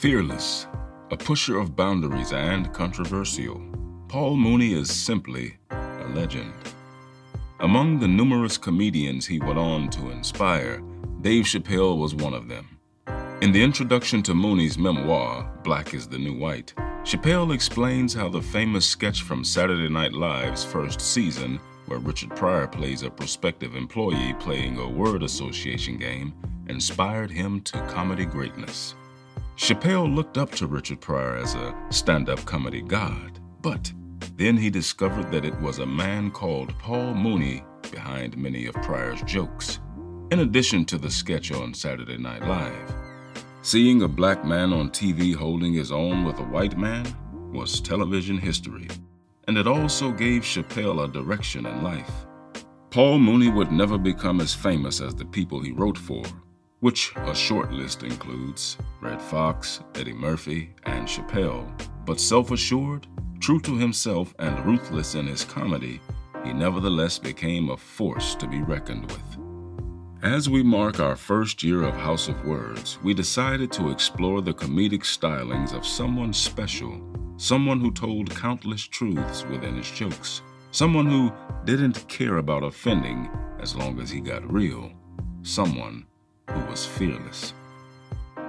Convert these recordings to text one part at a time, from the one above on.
Fearless, a pusher of boundaries and controversial, Paul Mooney is simply a legend. Among the numerous comedians he went on to inspire, Dave Chappelle was one of them. In the introduction to Mooney's memoir, Black is the New White, Chappelle explains how the famous sketch from Saturday Night Live's first season, where Richard Pryor plays a prospective employee playing a word association game, inspired him to comedy greatness. Chappelle looked up to Richard Pryor as a stand up comedy god, but then he discovered that it was a man called Paul Mooney behind many of Pryor's jokes, in addition to the sketch on Saturday Night Live. Seeing a black man on TV holding his own with a white man was television history, and it also gave Chappelle a direction in life. Paul Mooney would never become as famous as the people he wrote for, which a short list includes Redd Foxx, Eddie Murphy, and Chappelle. But self assured, true to himself, and ruthless in his comedy, he nevertheless became a force to be reckoned with. As we mark our first year of House of Words, we decided to explore the comedic stylings of someone special, someone who told countless truths within his jokes, someone who didn't care about offending as long as he got real, someone who was fearless.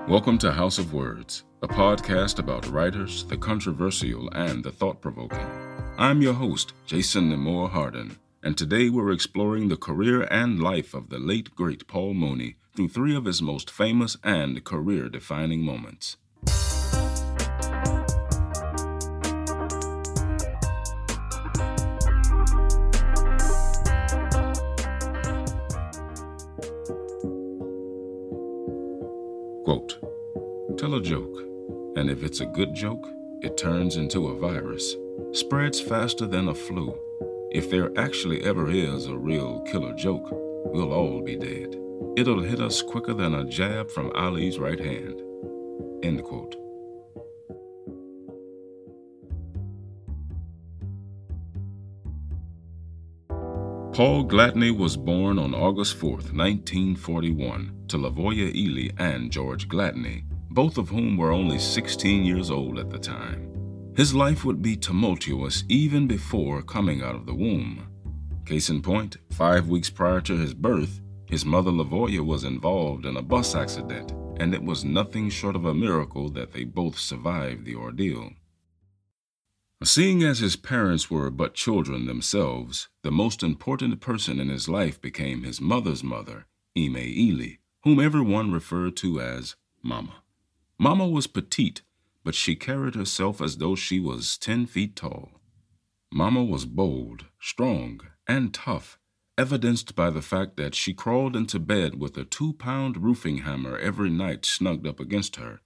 Welcome to House of Words, a podcast about writers, the controversial, and the thought provoking. I'm your host, Jason Nemore Hardin, and today we're exploring the career and life of the late great Paul Mooney through three of his most famous and career defining moments. Quote Tell a joke, and if it's a good joke, it turns into a virus, spreads faster than a flu. If there actually ever is a real killer joke, we'll all be dead. It'll hit us quicker than a jab from Ali's right hand. End quote. Paul Gladney was born on August 4, 1941, to Lavoya Ely and George Gladney, both of whom were only 16 years old at the time. His life would be tumultuous even before coming out of the womb. Case in point, five weeks prior to his birth, his mother Lavoya was involved in a bus accident, and it was nothing short of a miracle that they both survived the ordeal. Seeing as his parents were but children themselves, the most important person in his life became his mother's mother, Ime Ely, whom everyone referred to as Mama. Mama was petite, but she carried herself as though she was ten feet tall. Mama was bold, strong, and tough, evidenced by the fact that she crawled into bed with a two pound roofing hammer every night snugged up against her,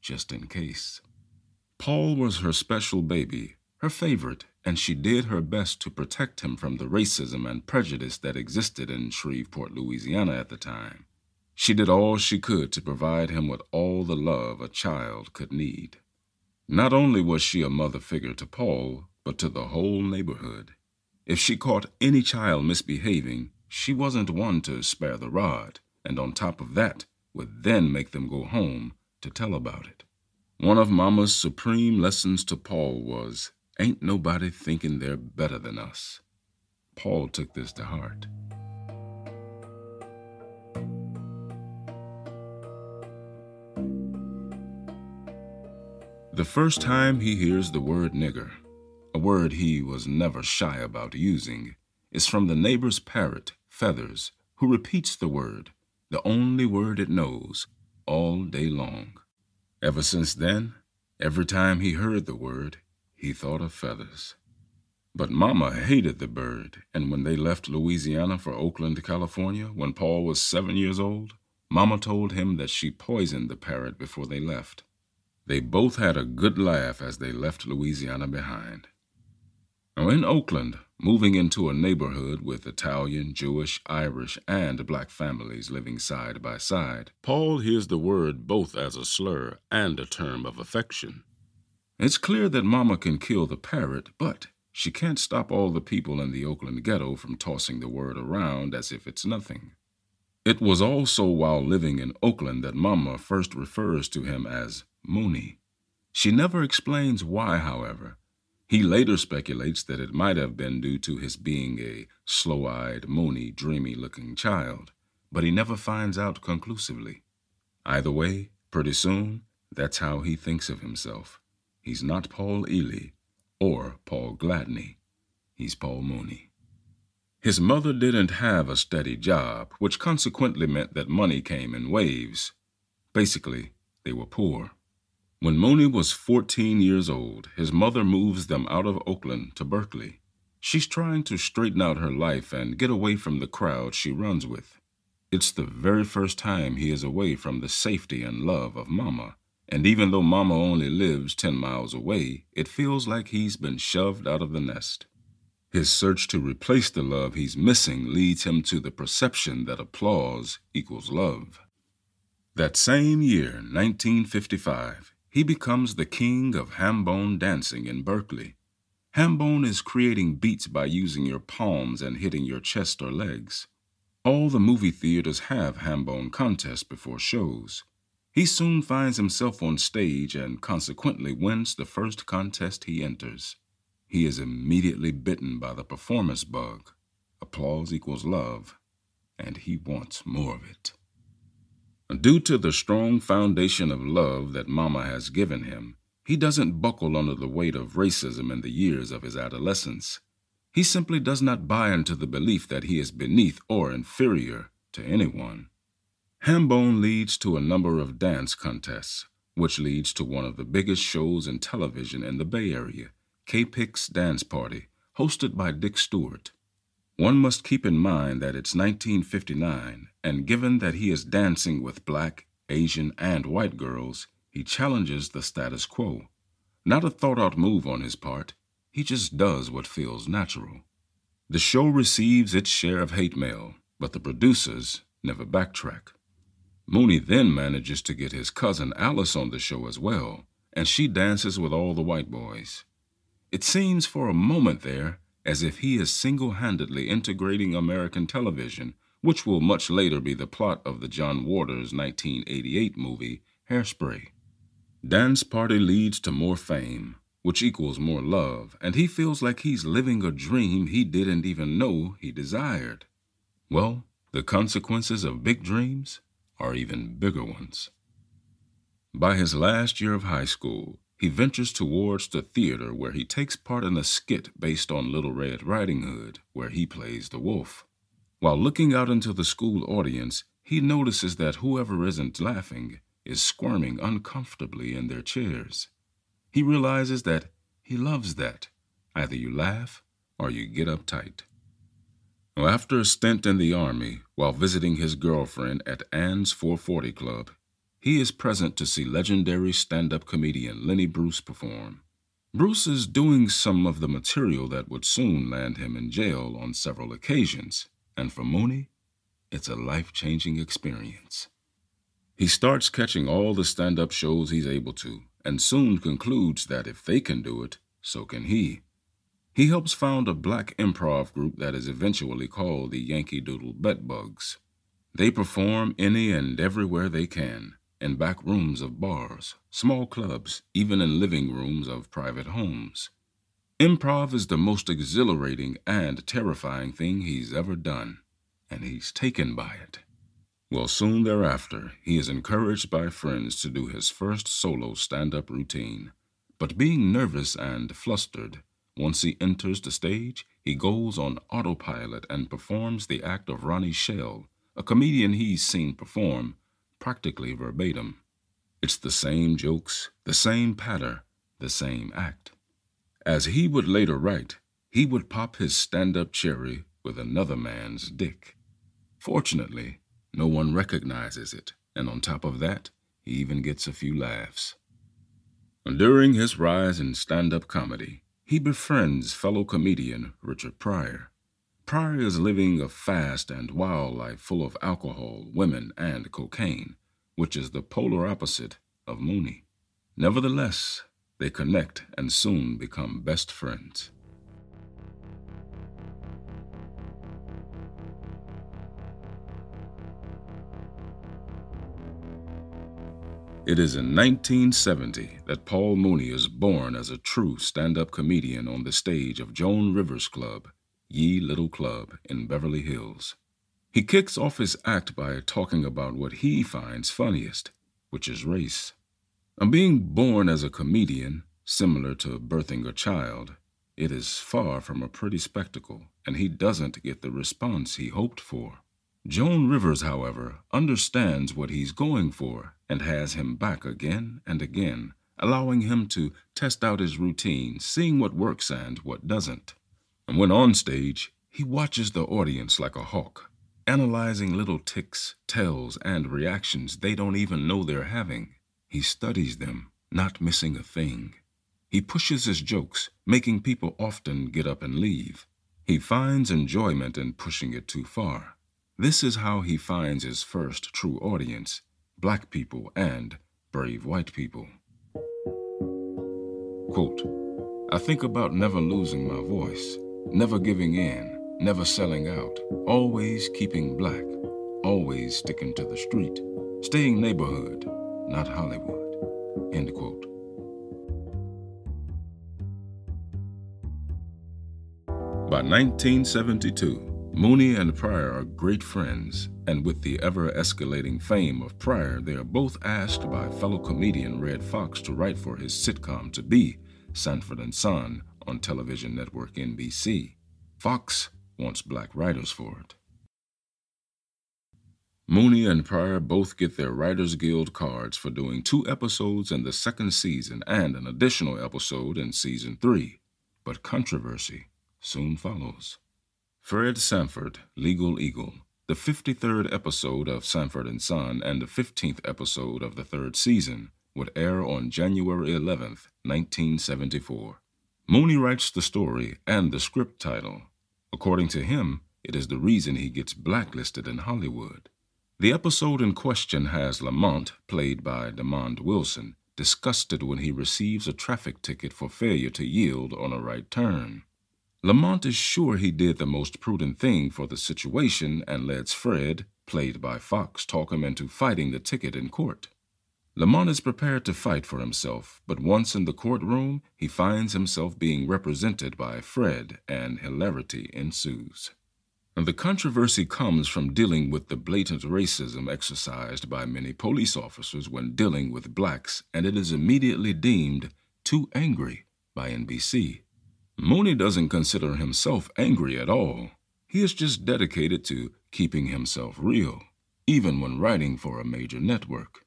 just in case. Paul was her special baby, her favorite, and she did her best to protect him from the racism and prejudice that existed in Shreveport, Louisiana at the time. She did all she could to provide him with all the love a child could need. Not only was she a mother figure to Paul, but to the whole neighborhood. If she caught any child misbehaving, she wasn't one to spare the rod, and on top of that, would then make them go home to tell about it. One of Mama's supreme lessons to Paul was Ain't nobody thinking they're better than us. Paul took this to heart. The first time he hears the word nigger, a word he was never shy about using, is from the neighbor's parrot, Feathers, who repeats the word, the only word it knows, all day long. Ever since then, every time he heard the word, he thought of feathers. But Mama hated the bird, and when they left Louisiana for Oakland, California, when Paul was seven years old, Mama told him that she poisoned the parrot before they left. They both had a good laugh as they left Louisiana behind. Now, in Oakland, moving into a neighborhood with Italian, Jewish, Irish, and black families living side by side, Paul hears the word both as a slur and a term of affection. It's clear that Mama can kill the parrot, but she can't stop all the people in the Oakland ghetto from tossing the word around as if it's nothing. It was also while living in Oakland that Mama first refers to him as Mooney. She never explains why, however. He later speculates that it might have been due to his being a slow eyed, moony, dreamy looking child, but he never finds out conclusively. Either way, pretty soon, that's how he thinks of himself. He's not Paul Ely or Paul Gladney. He's Paul Mooney. His mother didn't have a steady job, which consequently meant that money came in waves. Basically, they were poor. When Mooney was 14 years old, his mother moves them out of Oakland to Berkeley. She's trying to straighten out her life and get away from the crowd she runs with. It's the very first time he is away from the safety and love of Mama, and even though Mama only lives 10 miles away, it feels like he's been shoved out of the nest. His search to replace the love he's missing leads him to the perception that applause equals love. That same year, 1955, he becomes the king of hambone dancing in Berkeley. Hambone is creating beats by using your palms and hitting your chest or legs. All the movie theaters have hambone contests before shows. He soon finds himself on stage and consequently wins the first contest he enters. He is immediately bitten by the performance bug. Applause equals love, and he wants more of it. Due to the strong foundation of love that Mama has given him, he doesn't buckle under the weight of racism in the years of his adolescence. He simply does not buy into the belief that he is beneath or inferior to anyone. Hambone leads to a number of dance contests, which leads to one of the biggest shows in television in the Bay Area K-Pix Dance Party, hosted by Dick Stewart. One must keep in mind that it's 1959, and given that he is dancing with black, Asian, and white girls, he challenges the status quo. Not a thought out move on his part, he just does what feels natural. The show receives its share of hate mail, but the producers never backtrack. Mooney then manages to get his cousin Alice on the show as well, and she dances with all the white boys. It seems for a moment there as if he is single handedly integrating American television, which will much later be the plot of the John Waters 1988 movie Hairspray. Dance Party leads to more fame, which equals more love, and he feels like he's living a dream he didn't even know he desired. Well, the consequences of big dreams are even bigger ones. By his last year of high school, he ventures towards the theater where he takes part in a skit based on Little Red Riding Hood, where he plays the wolf. While looking out into the school audience, he notices that whoever isn't laughing is squirming uncomfortably in their chairs. He realizes that he loves that. Either you laugh or you get uptight. After a stint in the Army, while visiting his girlfriend at Ann's 440 Club, he is present to see legendary stand up comedian Lenny Bruce perform. Bruce is doing some of the material that would soon land him in jail on several occasions, and for Mooney, it's a life changing experience. He starts catching all the stand up shows he's able to, and soon concludes that if they can do it, so can he. He helps found a black improv group that is eventually called the Yankee Doodle Bedbugs. They perform any and everywhere they can in back rooms of bars, small clubs, even in living rooms of private homes. Improv is the most exhilarating and terrifying thing he's ever done, and he's taken by it. Well, soon thereafter, he is encouraged by friends to do his first solo stand up routine. But being nervous and flustered, once he enters the stage, he goes on autopilot and performs the act of Ronnie Schell, a comedian he's seen perform practically verbatim. It's the same jokes, the same patter, the same act. As he would later write, he would pop his stand up cherry with another man's dick. Fortunately, no one recognizes it, and on top of that, he even gets a few laughs. During his rise in stand up comedy, he befriends fellow comedian Richard Pryor. Pryor is living a fast and wild life full of alcohol, women, and cocaine, which is the polar opposite of Mooney. Nevertheless, they connect and soon become best friends. It is in 1970 that Paul Mooney is born as a true stand up comedian on the stage of Joan Rivers Club Ye Little Club in Beverly Hills. He kicks off his act by talking about what he finds funniest, which is race. And being born as a comedian, similar to birthing a child, it is far from a pretty spectacle, and he doesn't get the response he hoped for. Joan Rivers, however, understands what he's going for and has him back again and again, allowing him to test out his routine, seeing what works and what doesn't. And when on stage, he watches the audience like a hawk, analyzing little ticks, tells, and reactions they don't even know they're having. He studies them, not missing a thing. He pushes his jokes, making people often get up and leave. He finds enjoyment in pushing it too far. This is how he finds his first true audience black people and brave white people. Quote, I think about never losing my voice, never giving in, never selling out, always keeping black, always sticking to the street, staying neighborhood, not Hollywood. End quote. By 1972, Mooney and Pryor are great friends, and with the ever escalating fame of Pryor, they are both asked by fellow comedian Redd Foxx to write for his sitcom to be Sanford and Son on television network NBC. Foxx wants black writers for it. Mooney and Pryor both get their Writers Guild cards for doing two episodes in the second season and an additional episode in season three. But controversy soon follows. Fred Sanford, Legal Eagle, the 53rd episode of Sanford and Son and the 15th episode of the third season, would air on January 11, 1974. Mooney writes the story and the script title. According to him, it is the reason he gets blacklisted in Hollywood. The episode in question has Lamont, played by Demond Wilson, disgusted when he receives a traffic ticket for failure to yield on a right turn. Lamont is sure he did the most prudent thing for the situation and lets Fred, played by Foxx, talk him into fighting the ticket in court. Lamont is prepared to fight for himself, but once in the courtroom, he finds himself being represented by Fred, and hilarity ensues. The controversy comes from dealing with the blatant racism exercised by many police officers when dealing with blacks, and it is immediately deemed too angry by NBC. Mooney doesn't consider himself angry at all. He is just dedicated to keeping himself real, even when writing for a major network.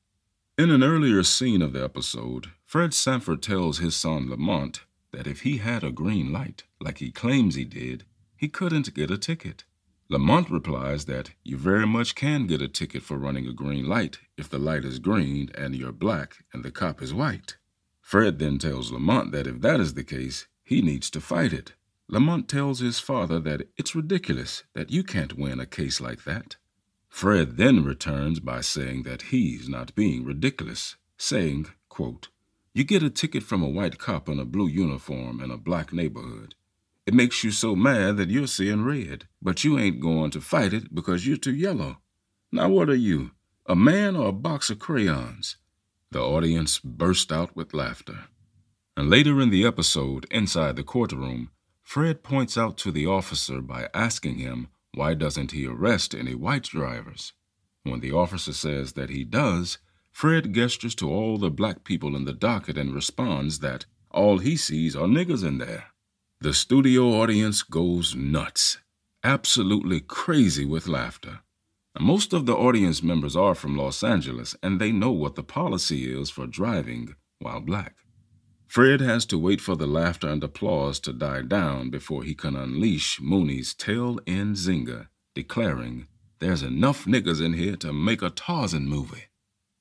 In an earlier scene of the episode, Fred Sanford tells his son Lamont that if he had a green light, like he claims he did, he couldn't get a ticket. Lamont replies that you very much can get a ticket for running a green light if the light is green and you're black and the cop is white. Fred then tells Lamont that if that is the case, he needs to fight it. Lamont tells his father that it's ridiculous, that you can't win a case like that. Fred then returns by saying that he's not being ridiculous, saying, quote, You get a ticket from a white cop in a blue uniform in a black neighborhood. It makes you so mad that you're seeing red, but you ain't going to fight it because you're too yellow. Now, what are you, a man or a box of crayons? The audience burst out with laughter. And later in the episode, inside the courtroom, Fred points out to the officer by asking him why doesn't he arrest any white drivers. When the officer says that he does, Fred gestures to all the black people in the docket and responds that all he sees are niggers in there. The studio audience goes nuts, absolutely crazy with laughter. Most of the audience members are from Los Angeles and they know what the policy is for driving while black. Fred has to wait for the laughter and applause to die down before he can unleash Mooney's tail end zinger, declaring, There's enough niggers in here to make a Tarzan movie.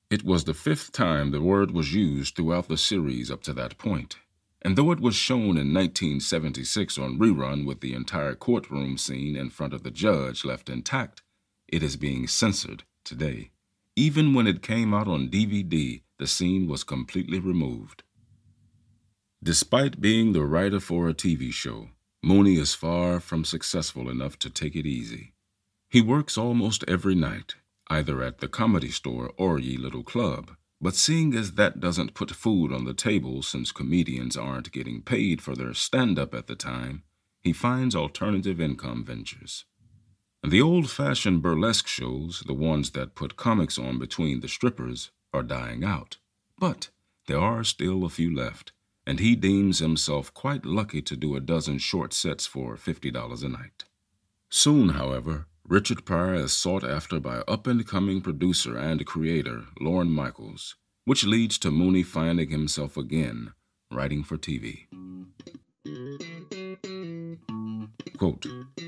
It was the fifth time the word was used throughout the series up to that point, and though it was shown in 1976 on rerun with the entire courtroom scene in front of the judge left intact, it is being censored today. Even when it came out on DVD, the scene was completely removed. Despite being the writer for a TV show, Mooney is far from successful enough to take it easy. He works almost every night, either at the comedy store or Ye Little Club, But seeing as that doesn't put food on the table since comedians aren't getting paid for their stand up at the time, he finds alternative income ventures. The old fashioned burlesque shows, the ones that put comics on between the strippers, are dying out. But there are still a few left, and he deems himself quite lucky to do a dozen short sets for $50 a night. Soon, however, Richard Pryor is sought after by up and coming producer and creator Lorne Michaels, which leads to Mooney finding himself again writing for TV. Quote,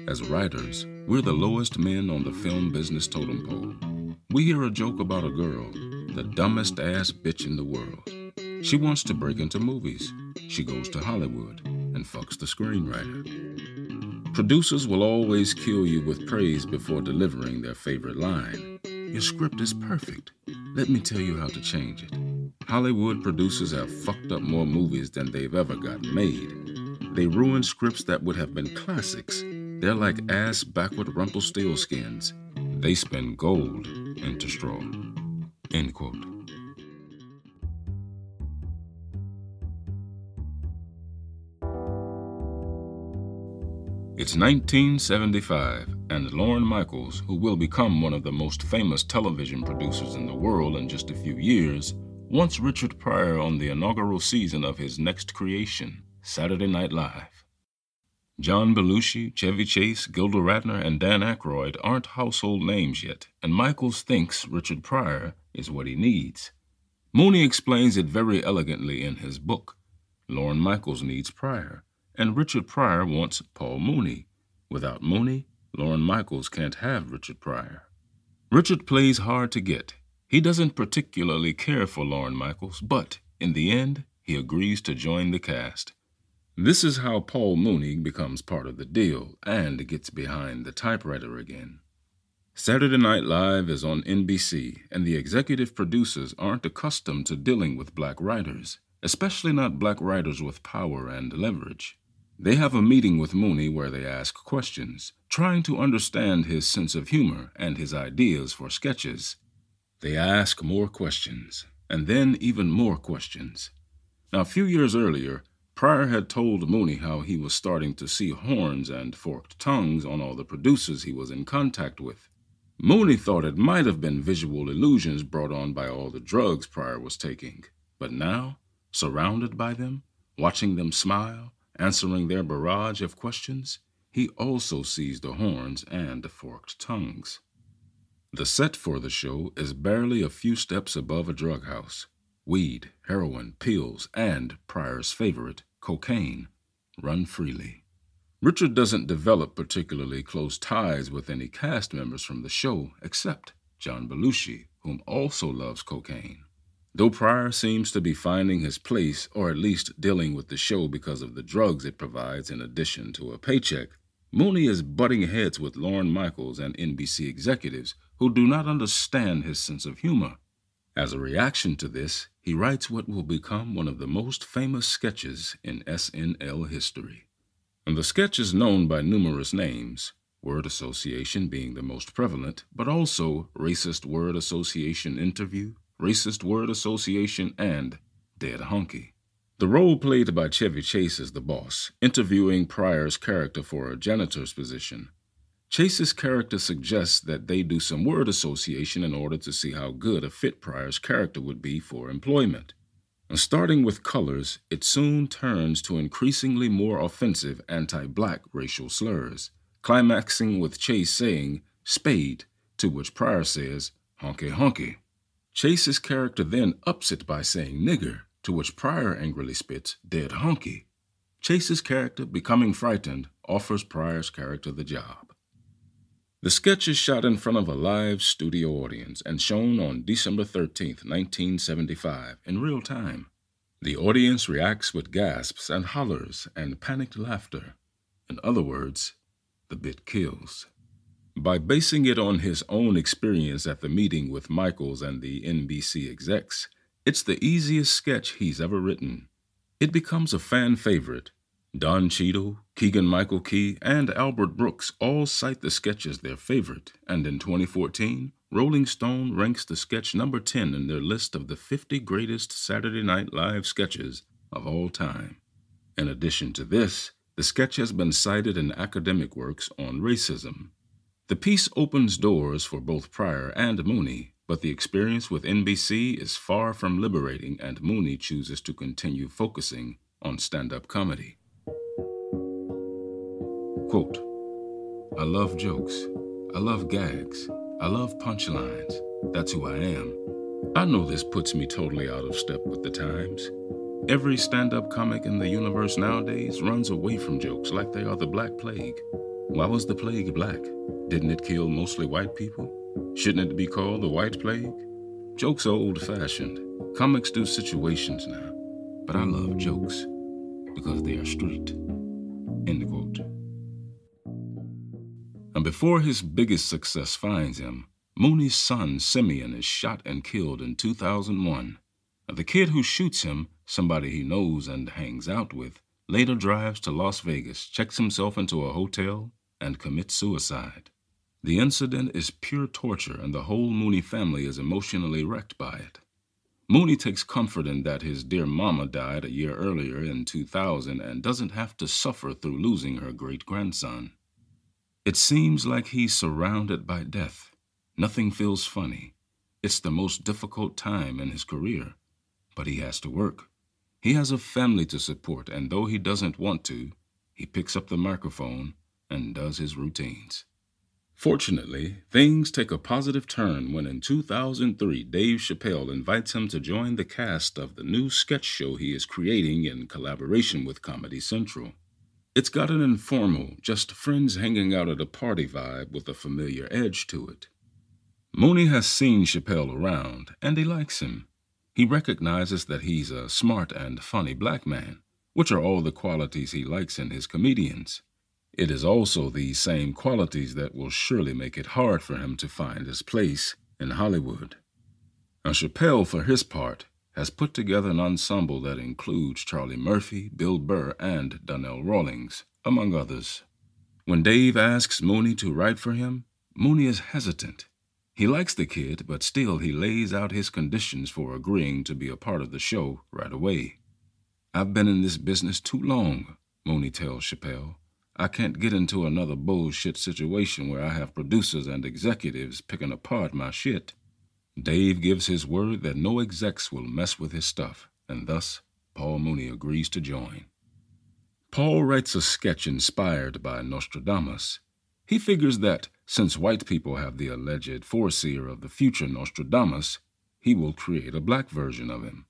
As writers, we're the lowest men on the film business totem pole. We hear a joke about a girl, the dumbest ass bitch in the world. She wants to break into movies. She goes to Hollywood and fucks the screenwriter. Producers will always kill you with praise before delivering their favorite line. Your script is perfect. Let me tell you how to change it. Hollywood producers have fucked up more movies than they've ever got made. They ruin scripts that would have been classics. They're like ass backward Rumpelstiltskins. They spin gold into straw. End quote. It's 1975, and Lorne Michaels, who will become one of the most famous television producers in the world in just a few years, wants Richard Pryor on the inaugural season of his next creation, Saturday Night Live. John Belushi, Chevy Chase, Gilda Radner, and Dan Aykroyd aren't household names yet, and Michaels thinks Richard Pryor is what he needs. Mooney explains it very elegantly in his book. Lorne Michaels needs Pryor, and Richard Pryor wants Paul Mooney. Without Mooney, Lorne Michaels can't have Richard Pryor. Richard plays hard to get. He doesn't particularly care for Lorne Michaels, but in the end, he agrees to join the cast. This is how Paul Mooney becomes part of the deal and gets behind the typewriter again. Saturday Night Live is on NBC, and the executive producers aren't accustomed to dealing with black writers, especially not black writers with power and leverage. They have a meeting with Mooney where they ask questions, trying to understand his sense of humor and his ideas for sketches. They ask more questions, and then even more questions. Now, a few years earlier, Pryor had told Mooney how he was starting to see horns and forked tongues on all the producers he was in contact with. Mooney thought it might have been visual illusions brought on by all the drugs Pryor was taking. But now, surrounded by them, watching them smile, answering their barrage of questions, he also sees the horns and the forked tongues. The set for the show is barely a few steps above a drug house. Weed, heroin, pills, and Pryor's favorite, cocaine, run freely. Richard doesn't develop particularly close ties with any cast members from the show except John Belushi, whom also loves cocaine. Though Pryor seems to be finding his place, or at least dealing with the show because of the drugs it provides in addition to a paycheck, Mooney is butting heads with Lorne Michaels and NBC executives who do not understand his sense of humor. As a reaction to this, he writes what will become one of the most famous sketches in SNL history. And the sketch is known by numerous names, word association being the most prevalent, but also racist word association interview, racist word association, and dead honky. The role played by Chevy Chase is the boss, interviewing Pryor's character for a janitor's position, Chase's character suggests that they do some word association in order to see how good a fit Pryor's character would be for employment. And starting with colors, it soon turns to increasingly more offensive anti black racial slurs, climaxing with Chase saying, spade, to which Pryor says, honky honky. Chase's character then ups it by saying nigger, to which Pryor angrily spits, dead honky. Chase's character, becoming frightened, offers Pryor's character the job. The sketch is shot in front of a live studio audience and shown on December 13, 1975, in real time. The audience reacts with gasps and hollers and panicked laughter. In other words, the bit kills. By basing it on his own experience at the meeting with Michaels and the NBC execs, it's the easiest sketch he's ever written. It becomes a fan favorite Don Cheadle, Keegan Michael Key, and Albert Brooks all cite the sketch as their favorite, and in 2014, Rolling Stone ranks the sketch number 10 in their list of the 50 greatest Saturday Night Live sketches of all time. In addition to this, the sketch has been cited in academic works on racism. The piece opens doors for both Pryor and Mooney, but the experience with NBC is far from liberating, and Mooney chooses to continue focusing on stand up comedy. Quote I love jokes. I love gags. I love punchlines. That's who I am. I know this puts me totally out of step with the times. Every stand up comic in the universe nowadays runs away from jokes like they are the Black Plague. Why was the plague black? Didn't it kill mostly white people? Shouldn't it be called the White Plague? Jokes are old fashioned. Comics do situations now. But I love jokes because they are street. End quote. And before his biggest success finds him, Mooney's son Simeon is shot and killed in 2001. The kid who shoots him, somebody he knows and hangs out with, later drives to Las Vegas, checks himself into a hotel, and commits suicide. The incident is pure torture, and the whole Mooney family is emotionally wrecked by it. Mooney takes comfort in that his dear mama died a year earlier in 2000 and doesn't have to suffer through losing her great grandson. It seems like he's surrounded by death. Nothing feels funny. It's the most difficult time in his career. But he has to work. He has a family to support, and though he doesn't want to, he picks up the microphone and does his routines. Fortunately, things take a positive turn when in 2003 Dave Chappelle invites him to join the cast of the new sketch show he is creating in collaboration with Comedy Central. It's got an informal, just friends hanging out at a party vibe with a familiar edge to it. Mooney has seen Chappelle around, and he likes him. He recognizes that he's a smart and funny black man, which are all the qualities he likes in his comedians. It is also these same qualities that will surely make it hard for him to find his place in Hollywood. Now, Chappelle, for his part, has put together an ensemble that includes Charlie Murphy, Bill Burr, and Donnell Rawlings, among others. When Dave asks Mooney to write for him, Mooney is hesitant. He likes the kid, but still he lays out his conditions for agreeing to be a part of the show right away. I've been in this business too long, Mooney tells Chappelle. I can't get into another bullshit situation where I have producers and executives picking apart my shit. Dave gives his word that no execs will mess with his stuff, and thus Paul Mooney agrees to join. Paul writes a sketch inspired by Nostradamus. He figures that since white people have the alleged foreseer of the future Nostradamus, he will create a black version of him.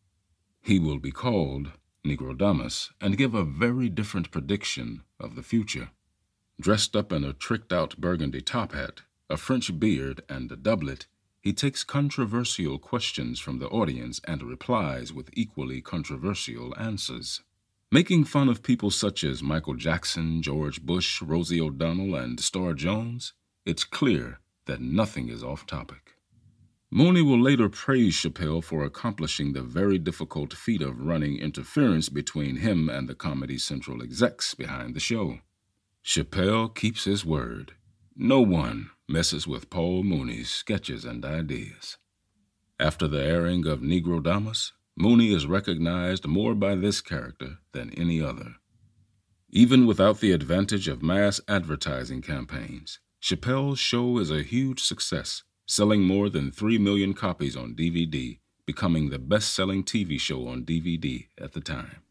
He will be called Negrodamus and give a very different prediction of the future. Dressed up in a tricked out burgundy top hat, a French beard, and a doublet, he takes controversial questions from the audience and replies with equally controversial answers. Making fun of people such as Michael Jackson, George Bush, Rosie O'Donnell, and Star Jones, it's clear that nothing is off topic. Mooney will later praise Chappelle for accomplishing the very difficult feat of running interference between him and the Comedy Central execs behind the show. Chappelle keeps his word. No one messes with Paul Mooney's sketches and ideas. After the airing of Negrodamus, Mooney is recognized more by this character than any other. Even without the advantage of mass advertising campaigns, Chappelle's show is a huge success, selling more than 3 million copies on DVD, becoming the best selling TV show on DVD at the time.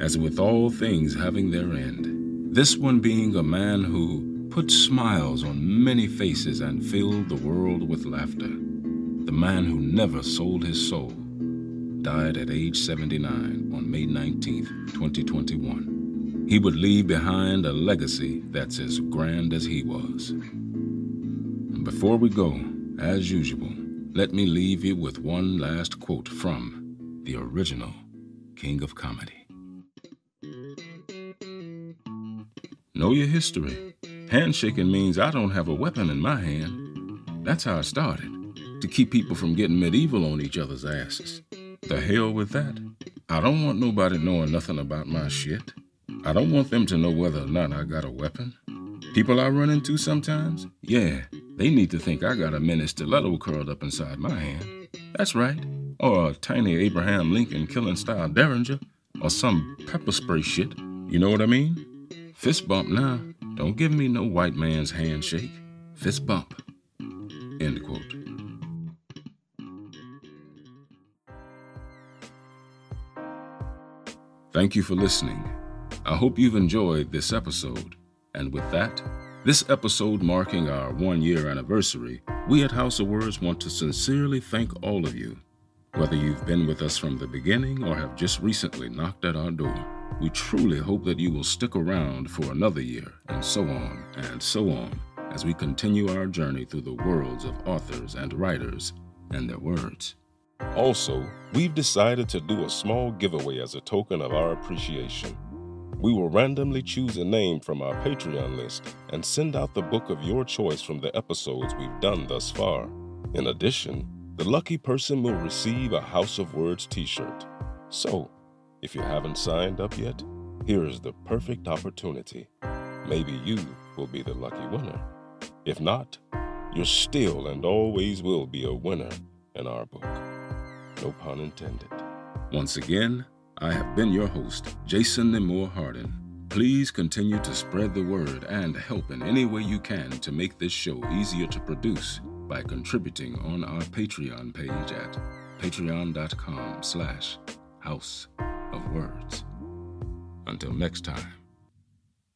As with all things having their end, this one being a man who, put smiles on many faces and filled the world with laughter. The man who never sold his soul died at age 79 on May 19, 2021. He would leave behind a legacy that's as grand as he was. Before we go, as usual, let me leave you with one last quote from the original King of Comedy. Know your history Handshaking means I don't have a weapon in my hand. That's how I started, to keep people from getting medieval on each other's asses. The hell with that. I don't want nobody knowing nothing about my shit. I don't want them to know whether or not I got a weapon. People I run into sometimes, yeah, They need to think I got a mini stiletto curled up inside my hand. That's right. Or a tiny Abraham Lincoln killing style Derringer. Or some pepper spray shit. You know what I mean? Fist bump now. Don't give me no white man's handshake. Fist bump. End quote. Thank you for listening. I hope you've enjoyed this episode. And with that, this episode marking our one year anniversary, we at House of Words want to sincerely thank all of you. Whether you've been with us from the beginning or have just recently knocked at our door, we truly hope that you will stick around for another year, and so on and so on, as we continue our journey through the worlds of authors and writers and their words. Also, we've decided to do a small giveaway as a token of our appreciation. We will randomly choose a name from our Patreon list and send out the book of your choice from the episodes we've done thus far. In addition, the lucky person will receive a House of Words t shirt. So, if you haven't signed up yet, here is the perfect opportunity. Maybe you will be the lucky winner. If not, you're still and always will be a winner in our book. No pun intended. Once again, I have been your host, Jason Nemore Hardin. Please continue to spread the word and help in any way you can to make this show easier to produce by contributing on our Patreon page at patreon.com slash house of words. Until next time,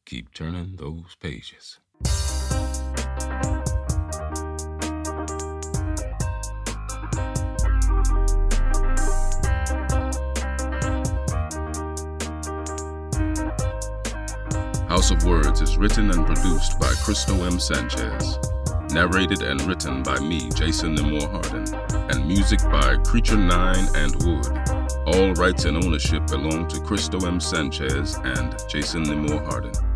keep turning those pages. House of Words is written and produced by Crystal M. Sanchez. Narrated and written by me, Jason Nemore Hardin. And music by Creature 9 and Wood. All rights and ownership belong to Crystal M. Sanchez and Jason Nemore Hardin.